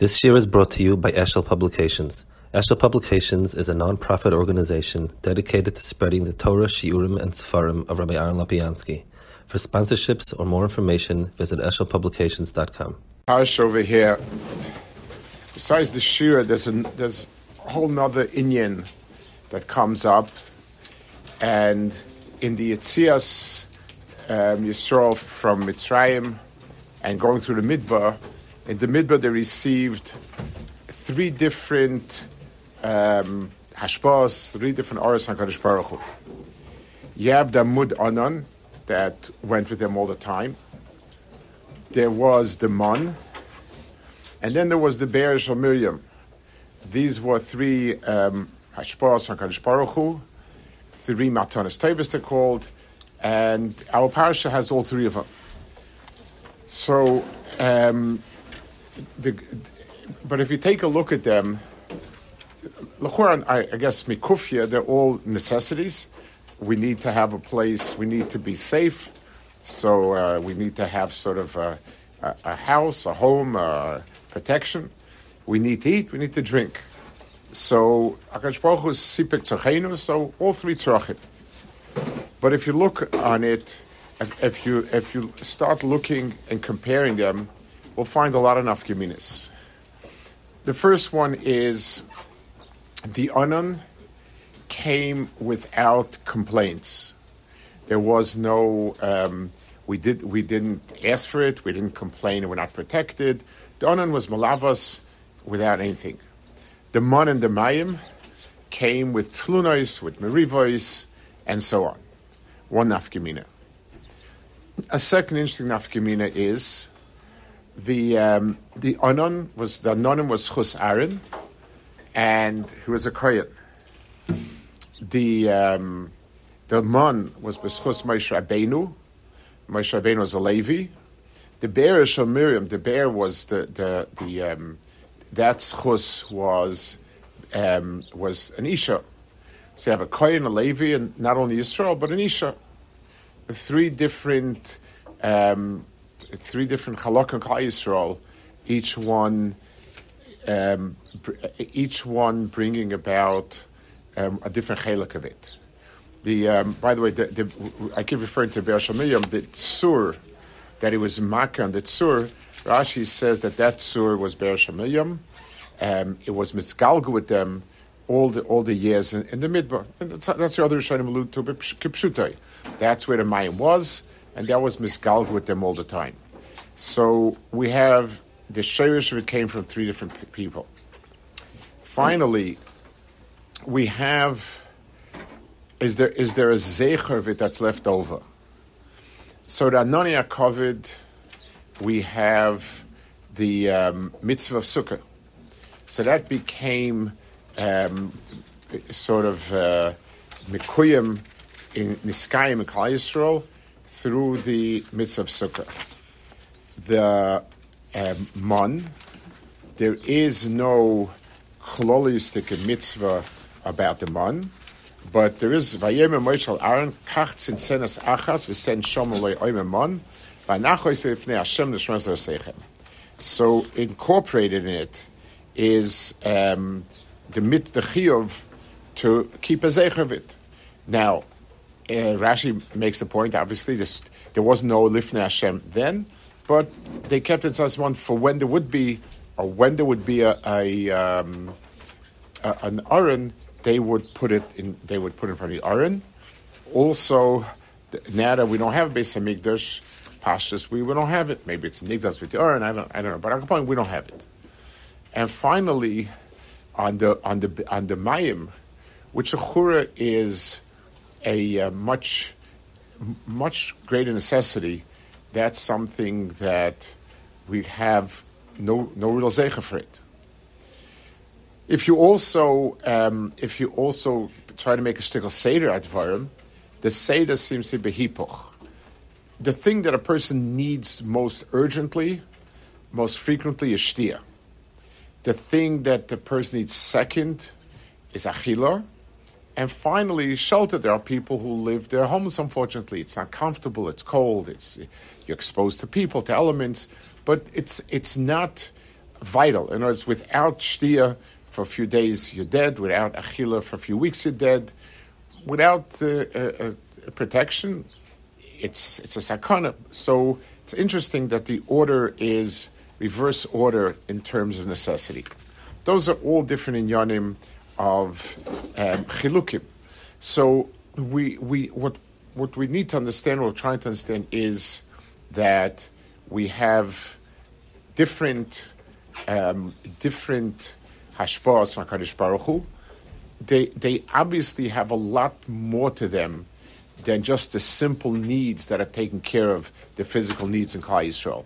This year is brought to you by Eshel Publications. Eshel Publications is a non-profit organization dedicated to spreading the Torah, Shiurim, and Sefarim of Rabbi Aaron Lopiansky. For sponsorships or more information, visit eshelpublications.com. Parish over here, besides the Shira, there's a, there's a whole nother Inyan that comes up. And in the Yitzias um, Yisrael from Mitzrayim and going through the Midbar, in the Midbar, they received three different um, hashpas, three different Oris HaKadosh Baruch Hu. You have the Mud Anan that went with them all the time. There was the Mon, and then there was the Be'er Shal Miriam. These were three um, hashpas HaKadosh Baruch Hu, three Matanas Tevis they're called, and our parasha has all three of them. So, um, the, but if you take a look at them, I, I guess mikufya, they're all necessities. We need to have a place. We need to be safe. So uh, we need to have sort of a, a, house, a home, uh, protection. We need to eat. We need to drink. So Akash Baruch. So all three tzrachim. But if you look on it, if you if you start looking and comparing them, we'll find a lot of nafkaminas. The first one is the anan came without complaints. There was no um, we did we didn't ask for it. We didn't complain. We're not protected. The anan was malavas without anything. The man and the mayim came with tlunois, with merivos, and so on. One nafkamina. A second interesting nafkamina is the um, the anon was the anonim was chus Aaron, and he was a kohen. The um, the man was b'schus Moshe Rabbeinu. Moshe Rabbeinu was a Levi. The bear is Miriam. The bear was the the the um, that Chus was um, was an isha. So you have a kohen, a Levi, and not only Israel but an isha. Three different. Um, three different halakha Yisrael, each one, um, each one bringing about um, a different chalak of it. The um, by the way, the, the, I keep referring to Be'er Shamiyam, the tzur that it was makkah the tzur. Rashi says that that tzur was Be'er Shamiyam. Um, it was misgalga with them all the all the years in, in the midbar. And that's, that's the other Rishonim allude to Kipshutai. That's where the Mayim was, and that was misgalga with them all the time. So we have the shayrish of it came from three different people. Finally, we have is there is there a zecher of it that's left over? So the Anania covered, we have the um, mitzvah of sukkah. So that became um, sort of uh, in Niskayim and through the mitzvah of sukkah the um, mon. There is no chlolistic mitzvah about the mon, but there is vayem Moshe Aaron kach zinsenas achas v'sen shomaloi oim mon v'anachois ifnei Hashem nishmas sechem. So incorporated in it is um, the mit the chiyuv to keep a zecher of it. Now, uh, Rashi makes the point. Obviously, this, there was no lifnei Hashem then, but they kept it as one for when there would be, or when there would be a, a, um, a an aron, they would put it in. They would put it in front of the aron. Also, now that we don't have a base hamikdash, pashtus, we, we don't have it. Maybe it's nigdas with the aron. I don't. I don't know. But at the point, we don't have it. And finally, on the on the on the mayim, which chura is a uh, much much greater necessity that's something that we have no no real zecher for it. If you also um, if you also try to make a stickle seder advarim, the seder seems to be hipoch. The thing that a person needs most urgently, most frequently, is shtia. The thing that the person needs second is achila. And finally, shelter. There are people who live, they're homeless, unfortunately. It's not comfortable, it's cold, it's you're exposed to people, to elements, but it's it's not vital. In other words, without shtia for a few days, you're dead. Without achila for a few weeks, you're dead. Without uh, uh, protection, it's it's a sakana. So it's interesting that the order is reverse order in terms of necessity. Those are all different in yanim of um, chilukim. So we we what what we need to understand, what we're trying to understand, is that we have different um, different hashpahs from Hakadosh Baruch Hu. They they obviously have a lot more to them than just the simple needs that are taken care of, the physical needs in Klal Yisrael.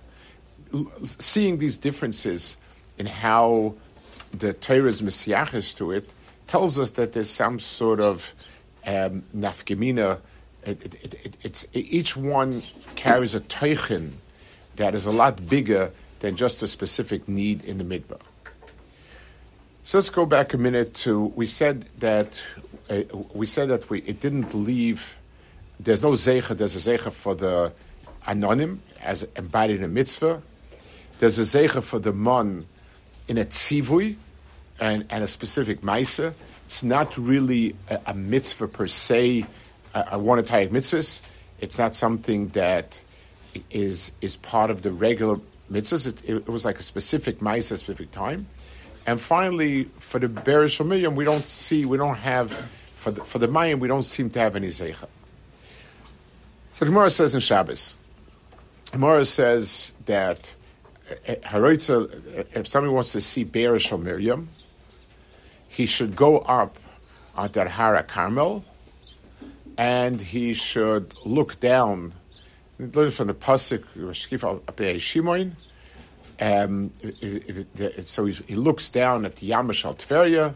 Seeing these differences in how the Torah is messiachis to it tells us that there's some sort of um. It, it, it, it's each one carries a teichin that is a lot bigger than just a specific need in the midbar. So let's go back a minute to we said that uh, we said that we it didn't leave. There's no zecha. There's a zecha for the anonym as embodied in a mitzvah. There's a zecha for the mon in a tzivui and, and a specific maisa. It's not really a, a mitzvah per se. A, a one mitzvahs. It's not something that is is part of the regular mitzvahs. It, it was like a specific mitzvah, specific time. And finally, for the Beresh Miriam, we don't see, we don't have, for the, for the Mayim, we don't seem to have any Zeicha. So the Gemara says in Shabbos, Gemara says that eh, eh, if somebody wants to see Beresh Miriam, he should go up on Hara Carmel, and he should look down learn from the pasuk. Um, so he looks down at the Yamash al Tveria,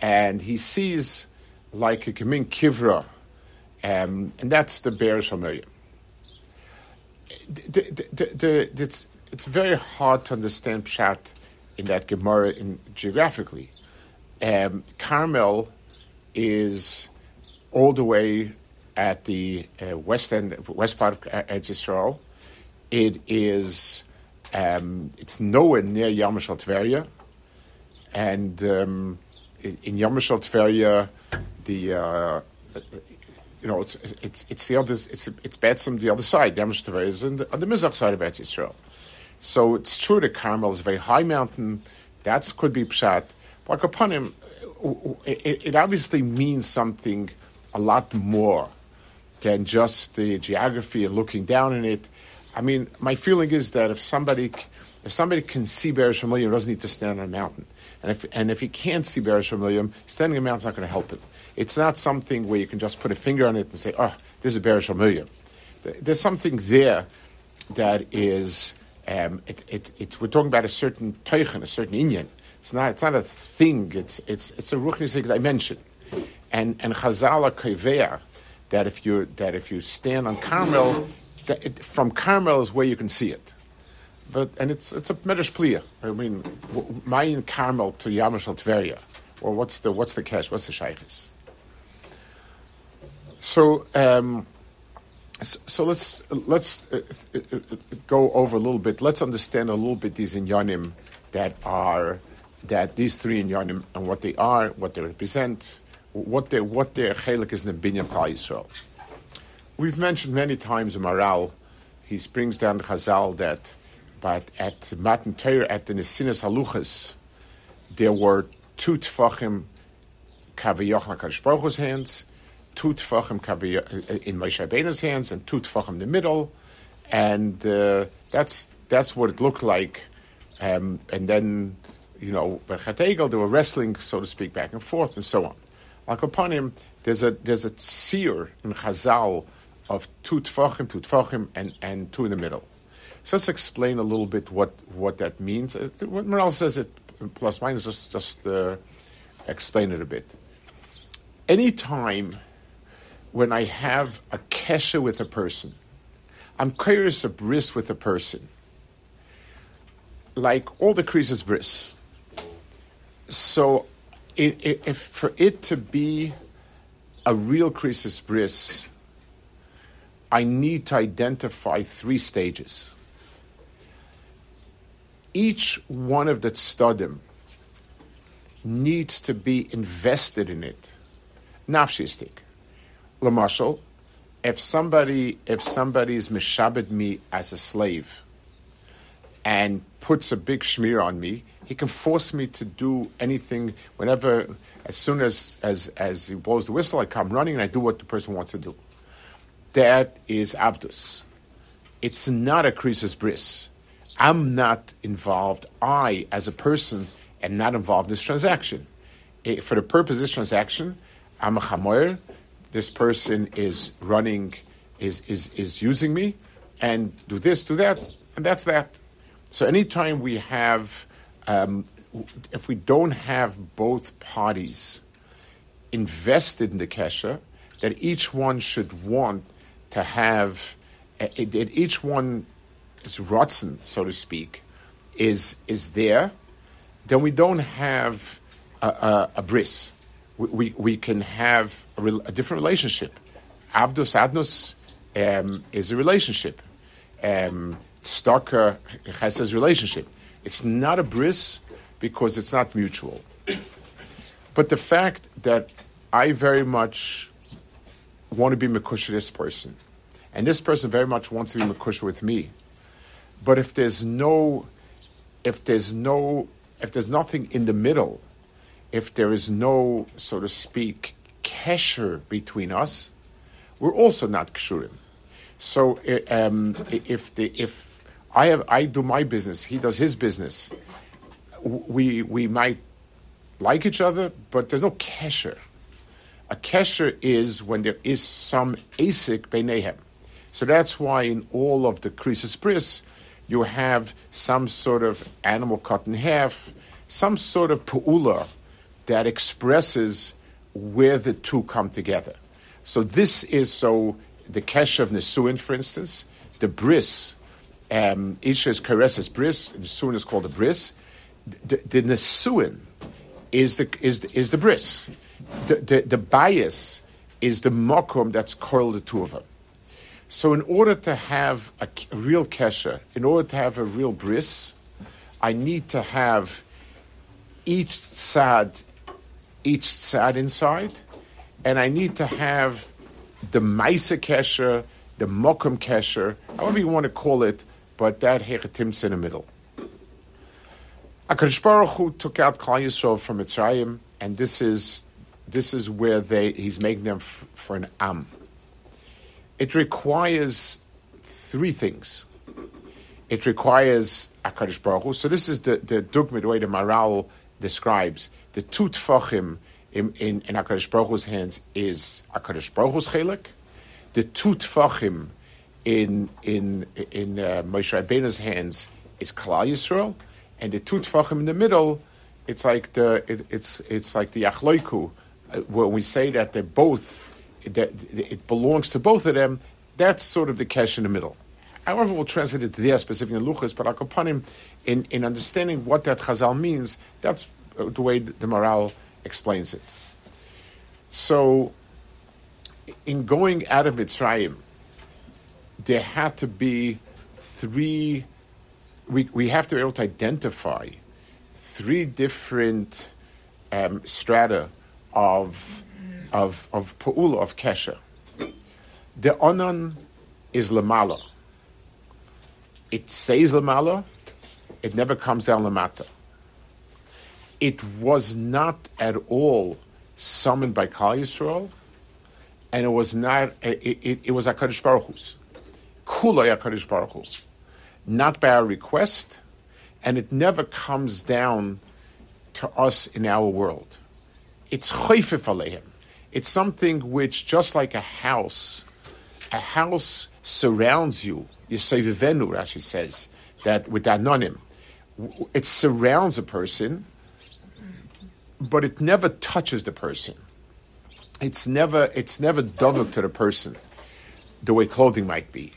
and he sees like a Gemin Kivra, um, and that's the Be'er Shalmeriah. It's, it's very hard to understand Pshat in that Gemara in, geographically. Um, Carmel is all the way at the uh, west end, west part of Eretz Yisrael. It is um, it's nowhere near Yamashal Tveria, and um, in Yamashal Tveria, the uh, you know it's it's it's the other it's it's Betzim the other side. Yamashal Tveria is on the, on the Mizrach side of Eretz Yisrael. So it's true that Carmel is a very high mountain. That could be pshat. Him, it, it obviously means something a lot more than just the geography and looking down in it. I mean, my feeling is that if somebody if somebody can see Beresh Miriam, doesn't need to stand on a mountain. And if and if he can't see Beresh Miriam, standing on a mountain's not going to help him. It's not something where you can just put a finger on it and say, "Oh, this is Beresh Miriam." There's something there that is. Um, it, it, it, we're talking about a certain teichen, a certain inyan. It's not. It's not a thing. It's it's it's a ruchnisik dimension, and and Chazal are that if you that if you stand on Carmel, it, from Carmel is where you can see it. But and it's it's a medrash pliya. I mean, Mayin Carmel to Yamash Tveria, or what's the what's the cash? What's the shaykhis? So. Um, so, so let's let's uh, uh, uh, go over a little bit. Let's understand a little bit these inyanim that are that these three inyanim and what they are, what they represent, what their what their chelik is in the binyan Yisrael. We've mentioned many times in Maral, he brings down the Chazal that, but at Matan Torah, at the Nesinas Haluchas, there were two tfachim Kaviyach HaKadosh hands, two tfachim uh, in Moshe Rabbeinu's hands, and two tfachim in the middle, and uh, that's that's what it looked like. Um, and then, you know, by Chategel, they were wrestling, so to speak, back and forth, and so on. Like upon him, there's a there's a tzir in Chazal of two tfachim, two tfachim, and, and two in the middle. So let's explain a little bit what, what that means. Uh, what Maral says it plus minus, just, just uh, explain it a bit. Anytime when I have a kesha with a person, I'm curious a bris with a person, like all the creases bris. So it, it, if for it to be a real crisis bris, I need to identify three stages. each one of the tzadim needs to be invested in it. Nafshistik. Lamashal, if somebody if somebody is mishabed me as a slave and puts a big schmear on me, he can force me to do anything whenever as soon as as as he blows the whistle, I come running and I do what the person wants to do. That is Abdus. It's not a krisis bris. I'm not involved. I, as a person, am not involved in this transaction. Eh, for the purpose of this transaction, I'm a chamoyer. This person is running, is, is, is using me, and do this, do that, and that's that. So anytime we have, um, if we don't have both parties invested in the kesha, that each one should want to have, that each one is rotzen, so to speak, is is there, then we don't have a, a, a bris. We, we, we, can have a, re, a different relationship. Avdus adnus um, is a relationship. Um, Stalker has his relationship. It's not a bris because it's not mutual. But the fact that I very much want to be Mekush this person, and this person very much wants to be Mekush with me, but if there's no, if there's no, if there's nothing in the middle, if there is no, so to speak, kesher between us, we're also not kshurim. So um, if the if I have I do my business, he does his business, we we might like each other, but there's no kesher. A kesher is when there is some asik beinehem. So that's why in all of the krisis bris, you have some sort of animal cut in half, some sort of pu'ula that expresses where the two come together. So this is so the kesh of Nesuin, for instance, the bris, um, Isha is Karesa's bris, Nesuin is called a bris. The, the Nesuin is the, is the, is the bris. The, the, the bias is the mokum that's coiled the two of them. So, in order to have a, real kesher, in order to have a real bris, I need to have each sad, each sad inside, and I need to have the Maisa kesher, the Mokum kesher, however you want to call it, but that Hechetim's in the middle. Akadosh Baruch Hu took out Klal Yisrael from Mitzrayim, and this is this is where they he's making them f- for an am it requires three things. It requires Akadosh Baruch Hu. So this is the the dogma the way the Maral describes the two tfachim in in, in Akadosh Baruch Hu's hands is Akadosh Baruch Hu's chelik. The two tfachim in in in uh, Moshe Rabbeinu's hands is Klal Yisrael, and the two tfachim in the middle, it's like the it, it's it's like the achloiku. Uh, when we say that they're both that it belongs to both of them, that's sort of the cash in the middle. However, we'll translate it there specifically in Luchas, but Akopanim, in, in understanding what that Chazal means, that's the way the Maral explains it. So, in going out of Mitzrayim, there had to be three, we, we have to be able to identify three different um, strata of of of pu'ula of kesha. The onan is lamala. It says lamala, it never comes down lamata. It was not at all summoned by Kal Yisrael, and it was not. It, it, it was Hakadosh Baruch Hu's, kulay Hakadosh Baruch Hu, not by our request, and it never comes down to us in our world. It's chayfif aleihim. It's something which, just like a house, a house surrounds you. Yisayvivenu, Rashi says, that with anonim, it surrounds a person, but it never touches the person. It's never it's never to the person, the way clothing might be.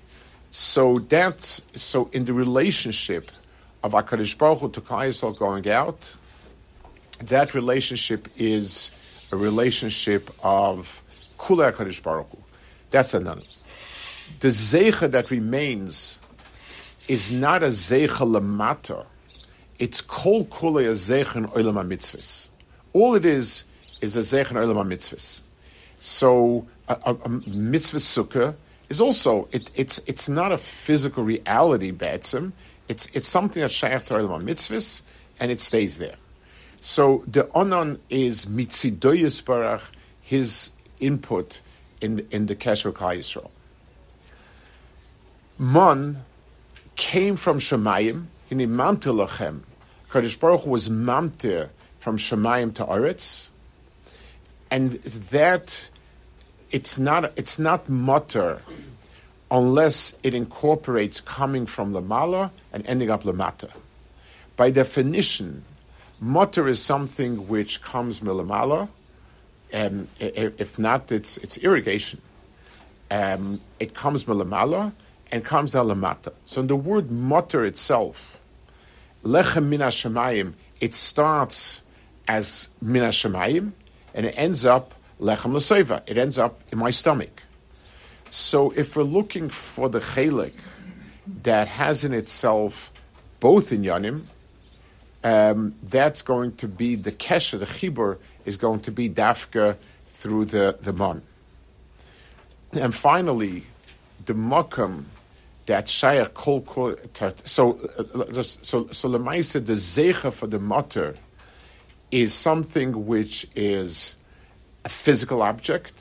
So that's so in the relationship of Hakadosh Baruch Hu to Klal going out, that relationship is a relationship of Kula HaKadosh Baruch Hu. That's another. The Zeicha that remains is not a Zeicha Lamata. it's kol kule a zechen olam mitzvahs. All it is is a zechen olam mitzvahs. So a, a, a mitzvah sukkah is also it, it's it's not a physical reality, betzim. It's it's something that shaykh to olam mitzvahs, and it stays there. So the onan is mitzidoyis barach, his input in in the Kesher Yisrael. Mon came from Shemayim in Imamte Lachem. Kaddish Baruch was mamtir from Shemayim to Aretz, and that it's not it's not mutter unless it incorporates coming from Lamala and ending up Lamata. By definition, mutter is something which comes milamala, and if not, it's it's irrigation. Um, it comes milamala and comes alamata. So in the word mutter itself, lechem shemayim, it starts as shemayim, and it ends up lechem l'seva. It ends up in my stomach. So if we're looking for the chelik that has in itself both in yanim, um, that's going to be the kesha, the chibur, is going to be dafka through the, the mon. And finally, the makam that shayach kol kol. So, uh, so, so lemaisa the zecha for the mutter is something which is a physical object.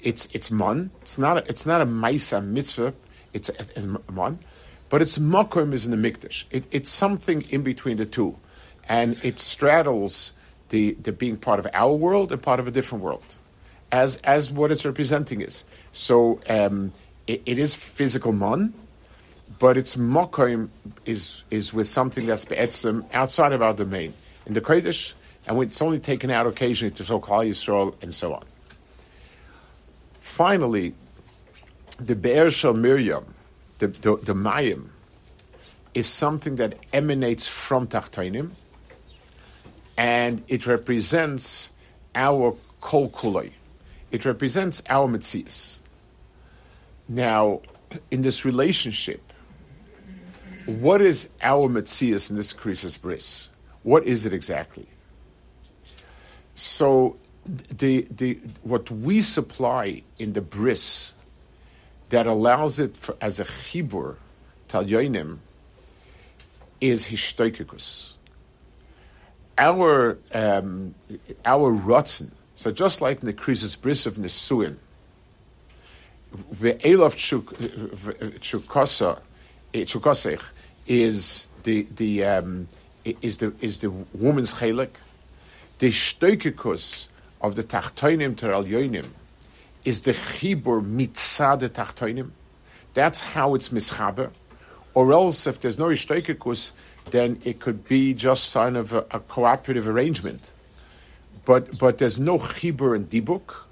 It's it's mon. It's not a, it's not a maisa mitzvah. It's a, it's but its makom is in the mikdash. It, it's something in between the two, and it straddles the the being part of our world and part of a different world, as as what it's representing is. So um, it, it is physical mon, but its mokoim is is with something that's outside of our domain in the kodesh, and it's only taken out occasionally to show Klal Yisrael and so on. Finally, the Be'er Shel Miriam, the, the, the Mayim, is something that emanates from Tachtoinim, and it represents our Kol Kuloi. It represents our Metzias. Now, in this relationship, what is our Metzias in this Krisis Bris? What is it exactly? So, the, the, what we supply in the Bris that allows it for, as a Chibur, Talyonim, is Hishtoikikus. Our, um, our Rotzen, so just like the Krisis Bris of Nesuin, Ve'elav Chukosech, is the the um, is the is the woman's chelik. The shtoikikus of the tachtoinim to yoinim is the chibur mitzad the tachtoinim. That's how it's mischaber. Or else, if there's no shtoikikus, then it could be just kind of a, a cooperative arrangement. But but there's no chibur in dibuk.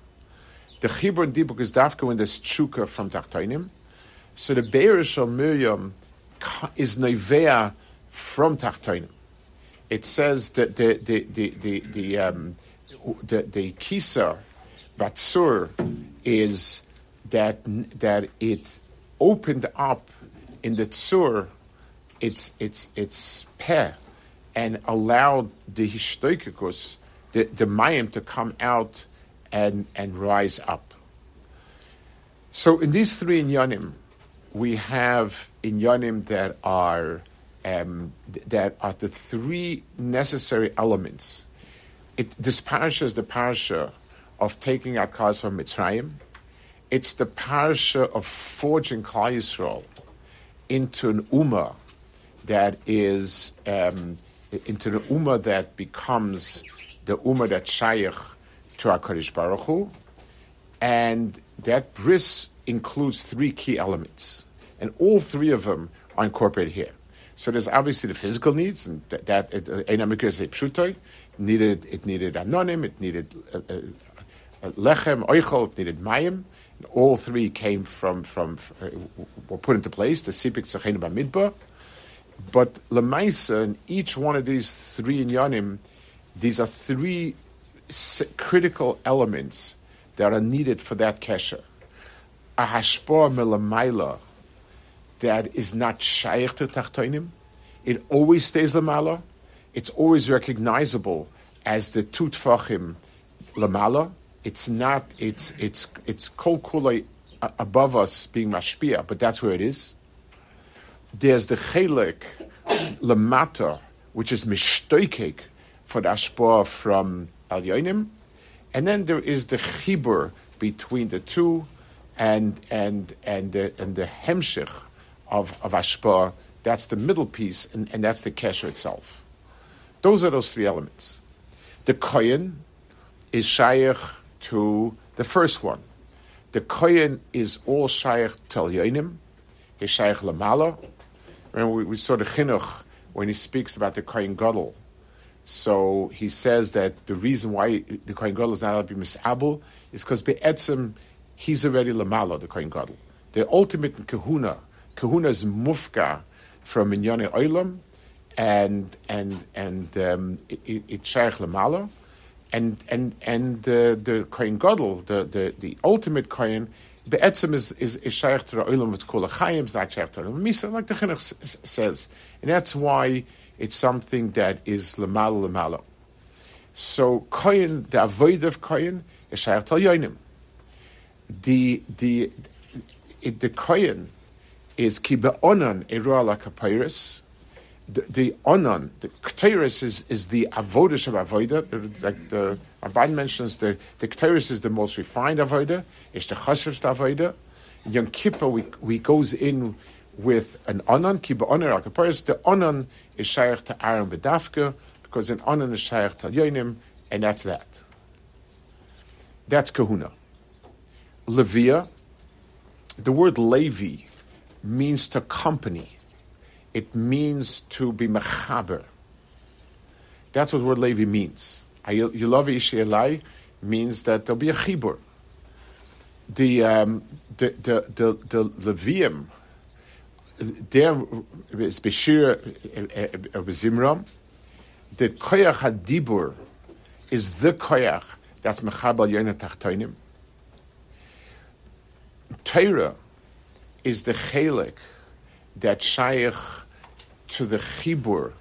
The chibur in dibuk is dafka when there's chuka from tachtoinim. So the Be'er Miriam is nevea from Tachtoinim. It says that the the the the the um, the, the kisa batsur is that that it opened up in the tzur its its its peh and allowed the hishtoikikus the the mayim to come out and and rise up. So in these three inyanim, we have inyanim that are um, that are the three necessary elements. It, this parasha is the parasha of taking out cars from Mitzrayim. It's the parasha of forging Klal Yisrael into an ummah that is um, into an ummah that becomes the ummah that shaykh to Hakadosh Baruch Hu, and that bris includes three key elements and all three of them are incorporated here. So there's obviously the physical needs, and that, that a pshutoi. Needed it needed anonim, it needed uh, uh, uh, lechem, oichol, it needed mayim. All three came from from uh, were put into place. The sipik tzachenu b'midbar. But lemaisa, in each one of these three inyanim, these are three critical elements that are needed for that kesher. A hashpor melamaila that is not shaykh to tachtoinim. It always stays lamala. it's always recognizable as the two tfachim lamala. It's not. It's it's it's kol kulei above us being mashpia, but that's where it is. There's the chelik lamata, which is mishtoikek for the ashpah from al yonim, and then there is the chibur between the two, and and and the, and the hemshich of of ashpah. That's the middle piece, and, and that's the kesher itself. Those are those three elements. The kohen is shaykh to the first one. The kohen is all shaykh to yonim. He's shaykh lamala. Remember, we, we saw the chinuch when he speaks about the kohen gadol. So he says that the reason why the kohen gadol is not allowed to be misabel is because be'etzim he's already lamala, the kohen gadol. The ultimate kahuna, kahuna is mufka from minyane oilam, and and and um, it, shaykh lamala, and and and uh, the kohen gadol, the, the the ultimate kohen, be'etzim is is, shaykh to the olam with chayim, is not shaykh to the misa, like the chinuch says, and that's why it's something that is lamala lamala. So kohen, the avoid of kohen, is shaykh to yonim. The the the kohen is ki be'onan eruah la kapyrus, the, the onan, the kteris is, is the avodah of avodah. Like the Ramban mentions, the the kteris is the most refined avodah. It's the chashrus avodah. In Yom Kippur, we, we goes in with an onan, kiba onan akaparis. The onan is shaykh to Aaron bedafka because an onan is shaykh to yonim, and that's that. That's kahuna. Levia, the word Levi means to company it means to be mechaber. That's what word Levi means. Yulavi Ishielai means that there'll be a chibur. The, um, the, the, the, the Levium, there is Beshir uh, uh, uh, Zimram, the Koyach HaDibur is the Koyach that's Mechabal Yonah Tachtoinim. Torah is the Chelik that Shaykh to the chibur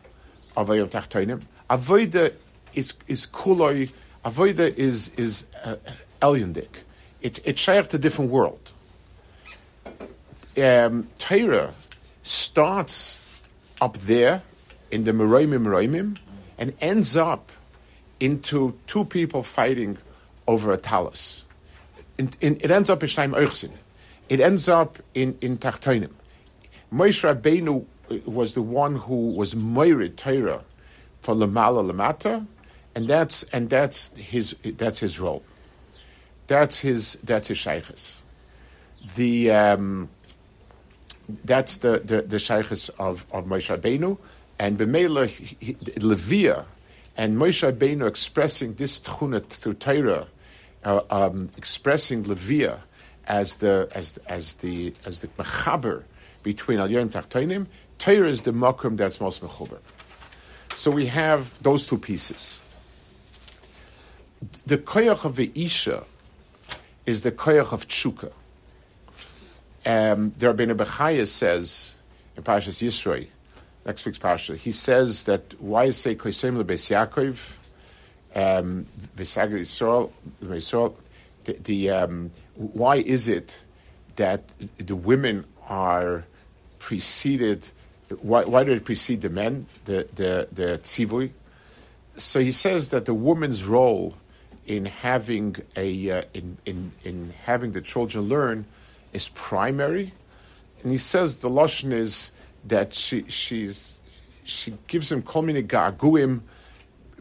of Ayom Tachtoinim. Avoida is is kuloi. Avoida is is uh. It it shaykh to a different world. Um, Torah starts up there in the Meroimim Meroimim and ends up into two people fighting over a talus. In, in, it ends up in Shnaim Euchsin. It ends up in, in Tachtoinim. Moshe Rabbeinu was the one who was Moirid Torah for Lamala Lamata, and that's and that's his that's his role. That's his that's his shaykhs. The um, that's the the, the of of Moshe Rabbeinu, and B'meila Levia, and Moshe Rabbeinu expressing this tchuna through Torah, uh, um, expressing Levia as the as as the as the mechaber between Al Yom Tachtonim Torah is the makom that's most mechuber. So we have those two pieces. The koyach of the isha is the koyach of tshuka. Um, the Rabbeinu Bechaya says in Parashas Yisroi, next week's parasha, he says that why say koisem lebeis Yaakov, um, v'sagad Yisrael, the, the um, why is it that the women are preceded why, why did it precede the men, the, the, the tzivui? So he says that the woman's role in having a uh, in, in, in having the children learn is primary, and he says the lashon is that she she's she gives him kol mini ga'aguim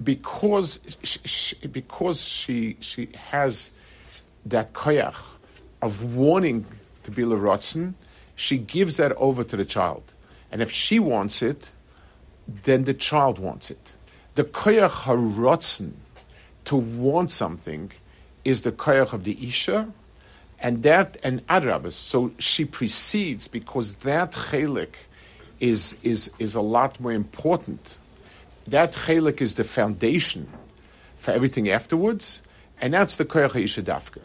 because she, because she she has that koyach of wanting to be lerotzen, she gives that over to the child. And if she wants it, then the child wants it. The koyach harotzen, to want something, is the koyach of the isha, and that and adrabas. So she precedes because that chelik is is is a lot more important. That chelik is the foundation for everything afterwards, and that's the koyach isha dafka.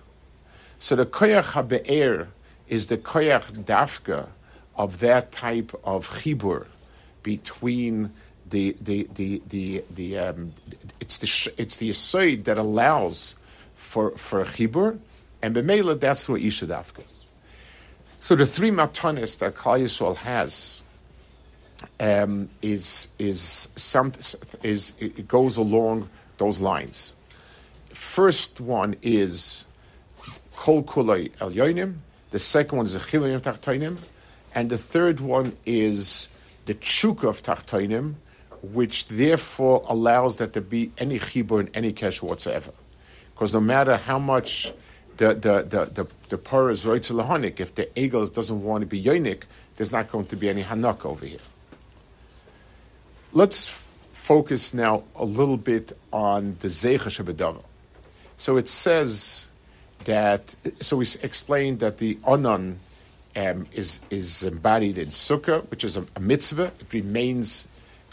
So the koyach habe'er is the koyach dafka of that type of chibur between the the the the, the um, it's the it's the that allows for for chibur, and b'meila that's through isha dafka. So the three matanis that Klal Yisrael has um, is is some is it goes along those lines. First one is kol kulay el yonim. The second one is the a chilayim tachtoinim, and the third one is the chuk of tachtoinim, which therefore allows that there be any chibur in any kesh whatsoever. Because no matter how much the the the the, the par is right if the egel doesn't want to be yonik, there's not going to be any hanok over here. Let's f- focus now a little bit on the zeicha shebedava. So it says that. So we explained that the onan um, is is embodied in sukkah, which is a, a mitzvah. It remains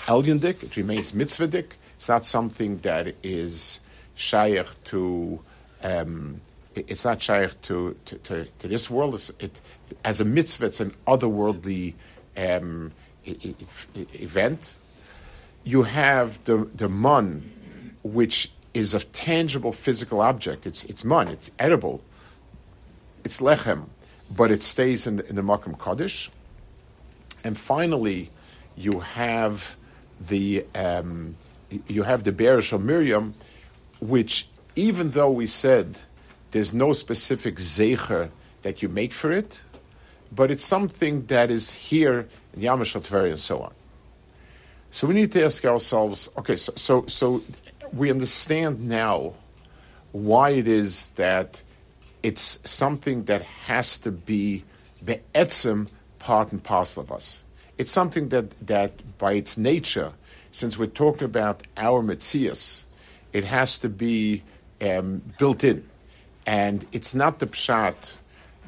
Eliondik, it remains mitzvahdik. It's not something that is shaykh to, um, it's not shaykh to, to, to, to, this world. It's, it, as a mitzvah, it's an otherworldly um, event. You have the, the mun, which is a tangible physical object. It's, it's mun, it's edible. It's lechem, but it stays in the, in the Kaddish. And finally, you have the um, you have the Beresh of Miriam, which even though we said there's no specific zecher that you make for it, but it's something that is here in Yamash and so on. So we need to ask ourselves, okay, so, so, so we understand now why it is that it's something that has to be the etzim part and parcel of us. It's something that, that by its nature, since we're talking about our Metzias, it has to be um, built in. And it's not the pshat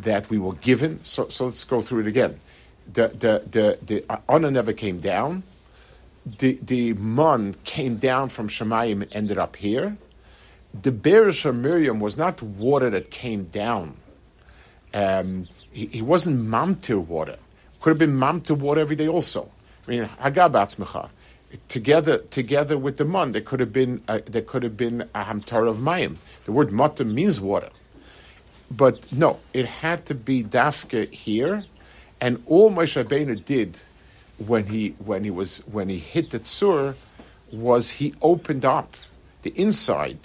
that we were given. So, so let's go through it again. The, the, the, the honor never came down. The, the mun came down from Shemayim and ended up here. The Beresh Miriam was not water that came down. Um, he, he wasn't mamtir water. Could have been mamtir water every day also. I mean, hagabatzmecha. Together, together with the Mon, there could have been a, there could have been a hamtar of mayim. The word matam means water, but no, it had to be dafke here, and all Moshe Rabbeinu did when he when he was when he hit the tzur was he opened up the inside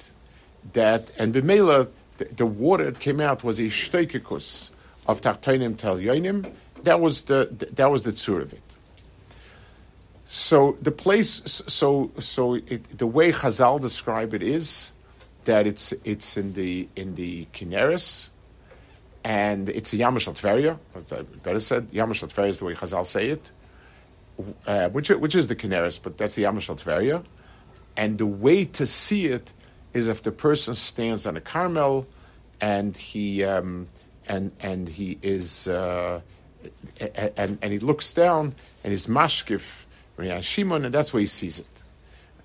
that and b'meila the, the water that came out was a shteikikus of tachtonim tel yonim. That was the that was the tzur of it. So the place, so so it, the way Chazal describe it is that it's it's in the in the Kineris, and it's a Yamash Tveria. Better said, Yamash Tveria is the way Chazal say it, uh, which which is the Kineris, but that's the Yamash Tveria. And the way to see it is if the person stands on a Carmel, and he um, and and he is uh, and and he looks down and he's mashkif Shimon, and that's where he sees it.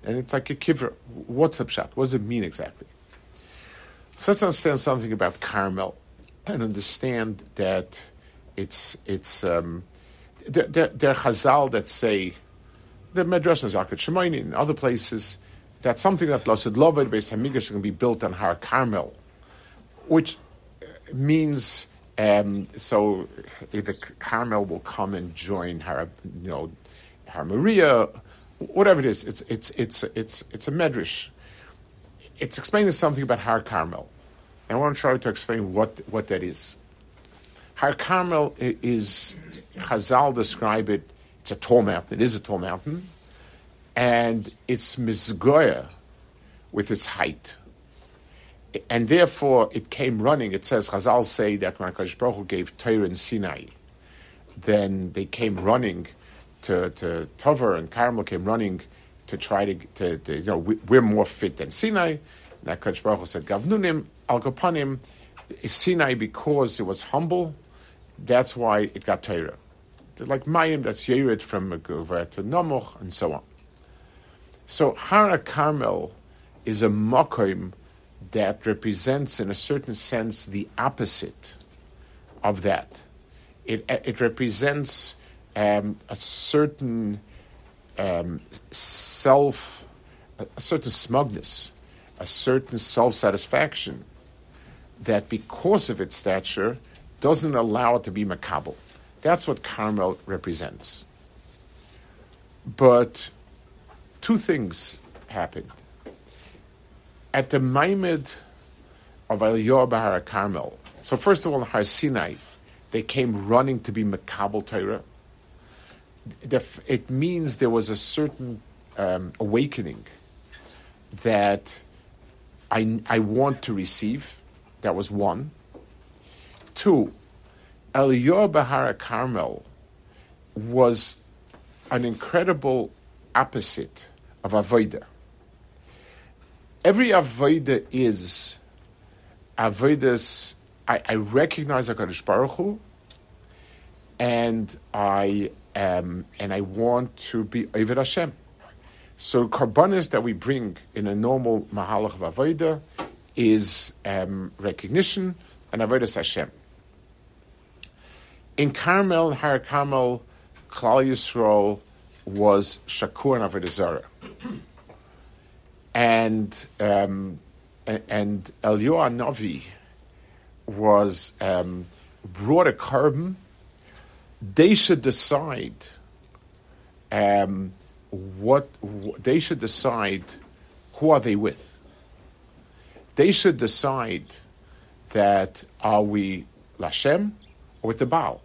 And it's like a kivra. What's a pshat? What does it mean exactly? So let's understand something about Carmel and understand that it's it's um, there, there, are Chazal that say the Medrash Zakat Shemaini and other places that something that Blessed Loved Beis Hamigash to be built on Har Carmel, which means um, so the Carmel will come and join Har, you know, Har Maria, whatever it is. It's it's it's it's it's a medrash. It's explaining something about Har Carmel. And I want to try to explain what what that is. Har Carmel is Chazal describe it. It's a tall mountain. It is a tall mountain, and it's mizgoya with its height. And therefore, it came running. It says Chazal say that when Hu gave Torah in Sinai, then they came running to, to Tover and Carmel came running to try to, to, to you know, we, are more fit than Sinai. That Kodesh Baruch said, Gavnunim, Al Sinai, because it was humble, that's why it got Torah. Like Mayim, that's Yerid from Meguvah to Namuch, and so on. So Hara Carmel is a Mokim that represents, in a certain sense, the opposite of that. It, it represents um, a certain um, self, a, a certain smugness, a certain self satisfaction that because of its stature doesn't allow it to be makabel. That's what Carmel represents. But two things happened. At the Maimed of Eliyahu Bahar Carmel, so first of all, in Har Sinai, they came running to be Makabal Torah. It means there was a certain um, awakening that I, I want to receive. That was one. Two, Eliyahu Bahara Carmel was an incredible opposite of Avodah. Every Avodah is Avodas, I, I recognize HaKadosh Baruch Hu, and I and I want to be Ovid Hashem. So karbanis that we bring in a normal mahalach of avodah is um, recognition and avodas Hashem. In Carmel, Har Carmel, Klal Yisrael was Shakur and Avodah Zarah. And, um, and Eliyahu Navi was um, brought a carbon. They should decide um, what, what they should decide who are they with. They should decide that are we Lashem or with the Baal?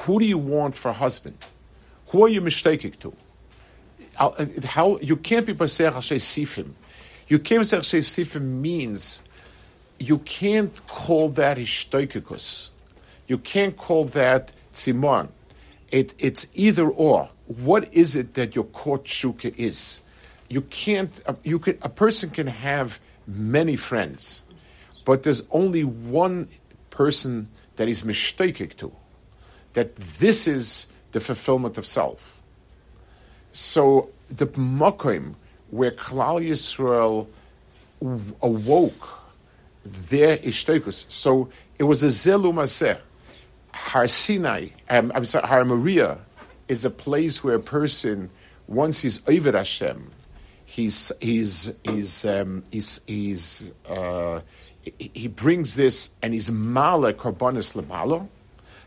Who do you want for husband? Who are you mistaken to? How you can't be Paseh Sifim. You can't Paseh Sifim means you can't call that Hishtoikikus. You can't call that Tzimon. It, it's either or. What is it that your court shuka is? You can't. You can. A person can have many friends, but there's only one person that he's mishtakik to. That this is the fulfillment of self. So the makom where Klal Yisrael awoke their ishtokus. So it was a zelu Har Sinai, um, I'm sorry, Har Maria is a place where a person, once he's over Hashem, he's he's he's um, he's, he's uh, he brings this and he's mala korbanis lemalo.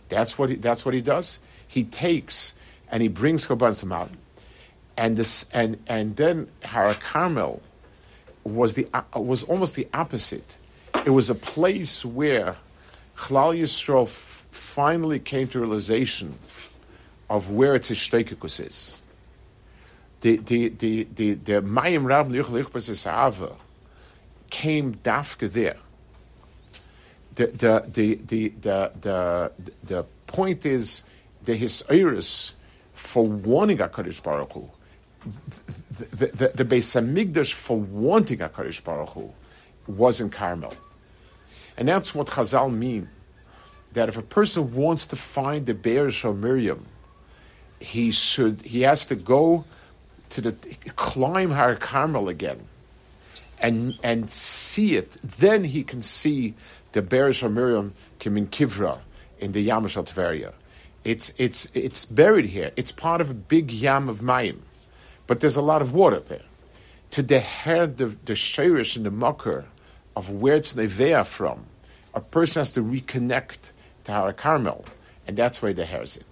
That's what he, that's what he does. He takes and he brings korbanis lemalo, and this and and then Har Carmel was the uh, was almost the opposite. It was a place where Klal Yisrael f- finally came to realization of where its ishteikikus is. The the the the the Mayim Rab came dafka there. The the the the the the, the point is the his for wanting Hakadosh Baruch Hu, the the, the Beis for wanting Hakadosh Baruch Hu was in Carmel, and that's what Chazal mean. That if a person wants to find the Be'er Shal Miriam, he should he has to go to the climb Har Carmel again and and see it. Then he can see the Beresh Miriam Kimin Kivra in the Yam Tveria. It's it's it's buried here. It's part of a big yam of Mayim, but there's a lot of water there. To deher the the shirish and the mucker of where it's nevea from, a person has to reconnect to Har Carmel, and that's where he dehers it.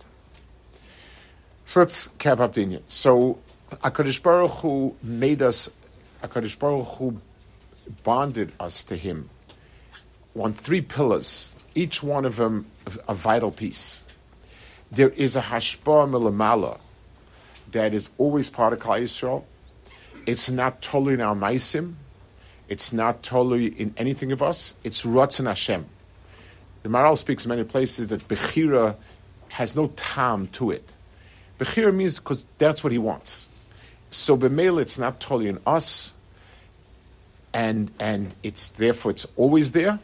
So let's cap up the Indian. So Akadosh Baruch Hu made us. Akadosh Baruch Hu bonded us to Him on three pillars, each one of them a vital piece. There is a hashpa milamala that is always part of Klal Yisrael. It's not totally in our maisim. It's not totally in anything of us. It's Ratzon Hashem. The Maharal speaks in many places that Bechira has no tam to it. Bechira means because that's what he wants. So b'meil, it's not totally in us, and and it's therefore it's always there.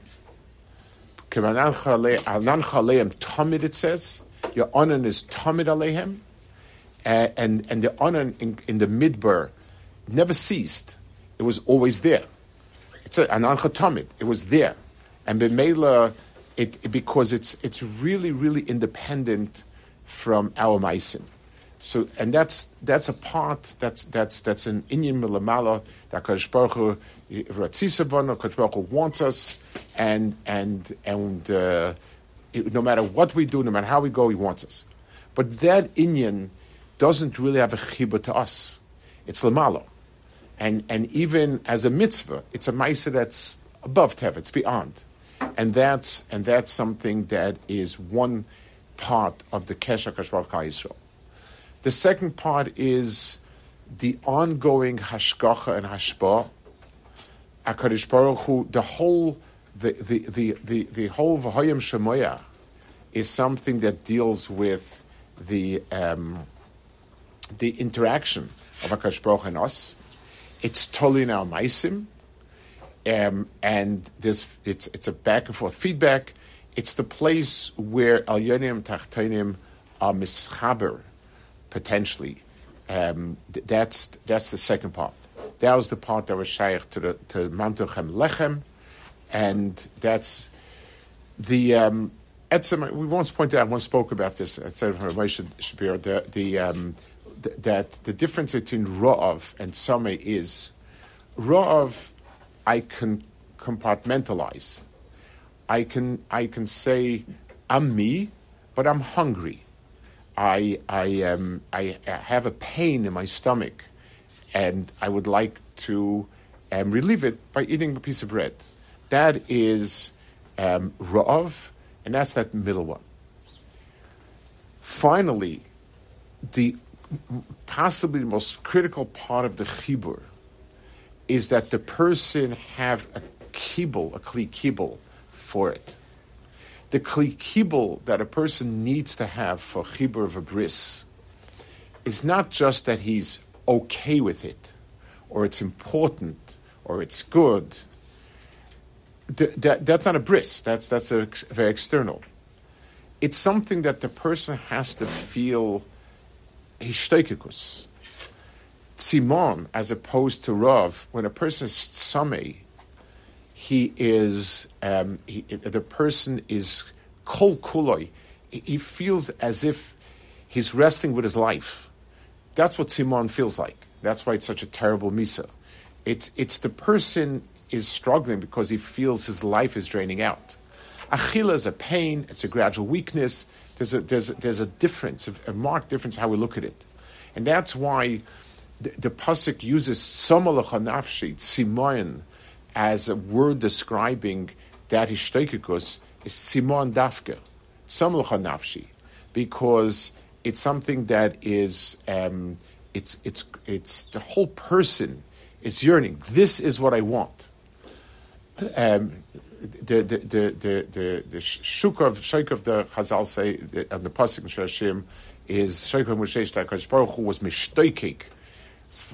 Tamid it says your onan is tamid alehem, and and the onan in, in the midbar never ceased. It was always there. It's an ancha tamid. It was there, and b'meila, it, because it's it's really really independent from our meisim. So, and that's that's a part that's that's that's an inyan milamala that Kadosh Baruch Baruch wants us, and and and uh, it, no matter what we do, no matter how we go, He wants us. But that inyan doesn't really have a chibah to us. It's lamalo, and and even as a mitzvah, it's a ma'isa that's above tev. It's beyond, and that's and that's something that is one part of the kesha kashvar Yisrael. The second part is the ongoing hashgacha and hashba. Hakadosh Baruch Hu, the whole the the the the, the whole v'hoyim shemoya is something that deals with the um, the interaction of Hakadosh Baruch and us. It's totally our maisim, um, and there's it's it's a back and forth feedback. It's the place where al yonim tachtonim are mischaber potentially. Um, th- that's that's the second part. That was the part that was shaykh to the to Mamtuchem Lechem, and that's the um, we once pointed out, once spoke about this at Sefer Moshe Shapiro, the, the, um, th- that the difference between Ra'av and Sameh is Ra'av, I can compartmentalize. I can, I can say, I'm me, but I'm hungry. I, I, um, I have a pain in my stomach, and I would like to um, relieve it by eating a piece of bread. That is um, Ra'av, and that's that middle one. Finally, the possibly the most critical part of the chibur is that the person have a kibble, a kli kibble for it. The kli that a person needs to have for chibur of a bris is not just that he's okay with it, or it's important, or it's good. Th- that, that's not a bris. That's that's a, very external. It's something that the person has to feel hishtoikikus. Simon, as opposed to Rav, when a person is tzame, he is um, he, the person is kol kuloi. He feels as if he's wrestling with his life. That's what Simon feels like. That's why it's such a terrible misa. It's it's the person is struggling because he feels his life is draining out. Achila is a pain. It's a gradual weakness. There's a there's there's a difference, a marked difference how we look at it, and that's why the, the pasuk uses somalachanafshi simon as a word describing that hishtoikikus is simon dafka somalachanafshi because it's something that is um, it's it's it's the whole person is yearning. This is what I want. Um, the the the the the, the shuk of shaykh of the Chazal say and the pasuk in Shashim is shaykh of Moshe Baruch was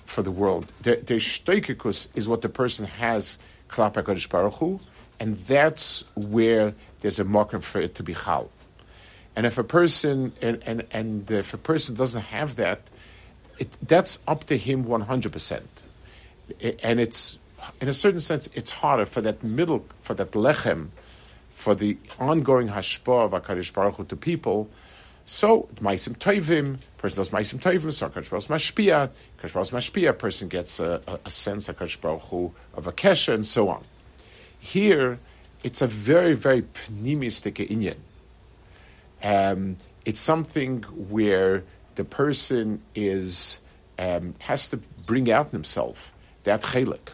for the world. The shtoikikus is what the person has klap Baruch Hu, and that's where there's a market for it to be chal. And if a person and, and, and if a person doesn't have that, it, that's up to him one hundred percent. And it's in a certain sense it's harder for that middle for that lechem, for the ongoing hashpah of Hakadosh Baruch Hu to people. So ma'asim toivim, person does ma'asim toivim, so Hakadosh Baruch mashpia, Hakadosh mashpia, person gets a, a, a sense Hakadosh Baruch of a kesha and so on. Here, it's a very very pnimistic inyan um, it's something where the person is um, has to bring out himself that chelik.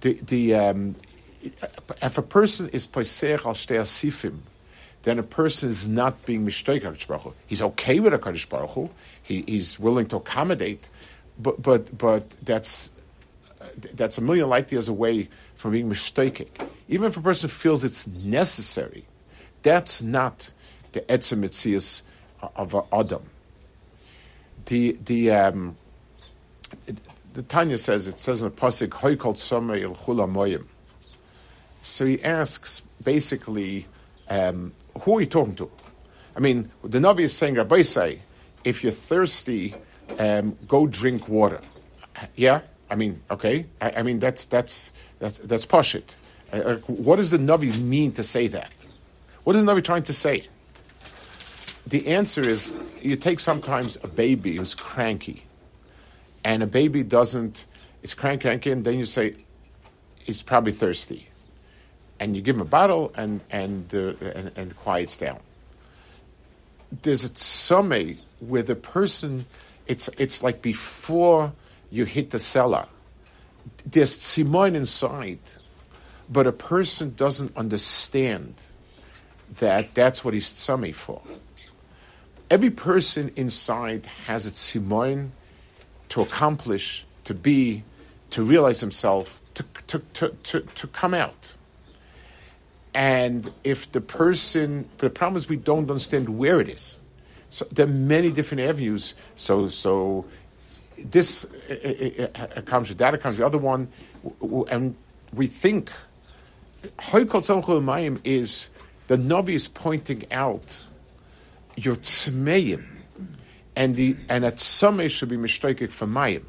The the um, if a person is poiser al sifim, then a person is not being mishtoik Baruch Hu. He's okay with a Kadosh Baruch Hu. He, he's willing to accommodate, but but but that's that's a million light years away from being mishtoik. Even if a person feels it's necessary, that's not the etzem of Adam. The the um, the Tanya says it says in the pasuk hoykol somei il moyim. So he asks basically, um, who are you talking to? I mean, the Navi is saying, Rabbi say, if you're thirsty, um, go drink water. Yeah, I mean, okay. I, I mean, that's that's that's that's pashit. Uh, what does the Navi mean to say that? What is the Navi trying to say? the answer is you take sometimes a baby who's cranky, and a baby doesn't, it's cranky, cranky, and then you say, he's probably thirsty. And you give him a bottle and, and, uh, and, and quiets down. There's a summit where the person, it's, it's like before you hit the cellar. There's simon inside, but a person doesn't understand that that's what he's tzami for. Every person inside has a simon to accomplish, to be, to realize himself, to, to, to, to, to come out. And if the person, the problem is we don't understand where it is. So there are many different avenues. So, so this uh, uh, uh, comes with that, comes the other one, and we think is the Navi is pointing out your tzmeim, and the and a tzameh should be mishtoikik for mayim.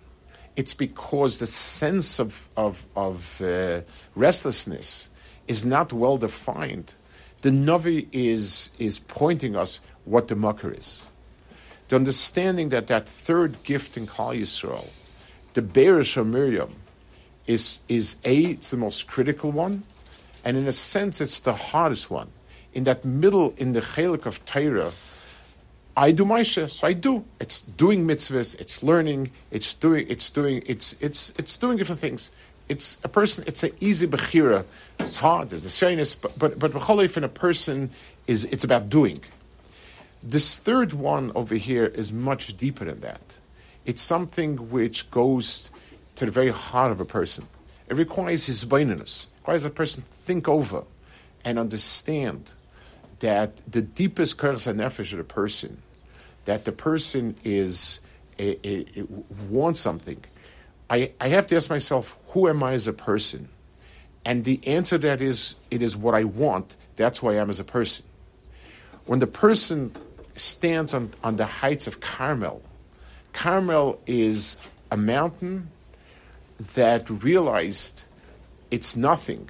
It's because the sense of of, of uh, restlessness is not well defined. The Navi is is pointing us what the mucker is. The understanding that that third gift in Klal Yisrael, the Beresh Miriam, is is a it's the most critical one, and in a sense it's the hardest one. In that middle, in the chelik of Torah, I do Maisha, so I do. It's doing mitzvahs, it's learning, it's doing, it's doing, it's it's it's doing different things. It's a person. It's an easy bechira. It's hard. There's the shyness, but but but in a person is it's about doing. This third one over here is much deeper than that. It's something which goes to the very heart of a person. It requires his baininess. Requires a person to think over and understand that the deepest kurz nefesh of a person, that the person is a, a, a, wants something. I, I have to ask myself, who am I as a person? And the answer that is, it is what I want. That's who I am as a person. When the person stands on, on the heights of Carmel, Carmel is a mountain that realized it's nothing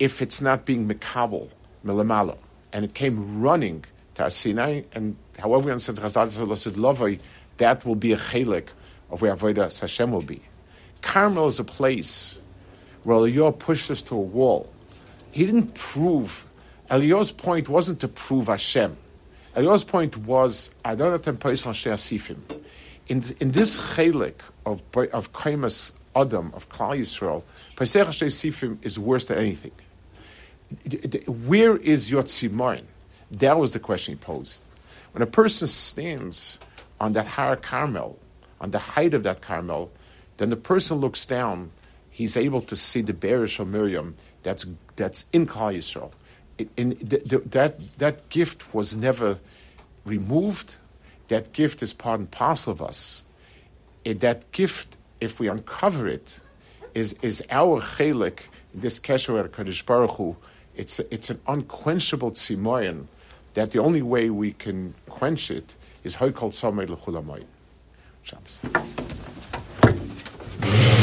if it's not being mikabel milamalo. And it came running to Sinai, and however we understand Chazal that will be a chelik of where Avodah Hashem will be. Carmel is a place where Eliyahu pushed us to a wall. He didn't prove, Eliyahu's point wasn't to prove Hashem. Eliyahu's point was, I don't have to in, in this chelik of, of Kaimas Adam, of Klal Yisrael, Pesach Sifim is worse than anything where is your tzimayin? That was the question he posed. When a person stands on that Har Carmel, on the height of that Carmel, then the person looks down, he's able to see the Beresh of Miriam that's, that's in Klal Yisrael. in, the, the, that, that gift was never removed. That gift is part and parcel of us. It, that gift, if we uncover it, is, is our chelik, this kesher Kadosh Baruch Hu, it's, it's an unquenchable tzimoyan that the only way we can quench it is hoikol tzomei l'chulamoyin. Shabbos. Yeah.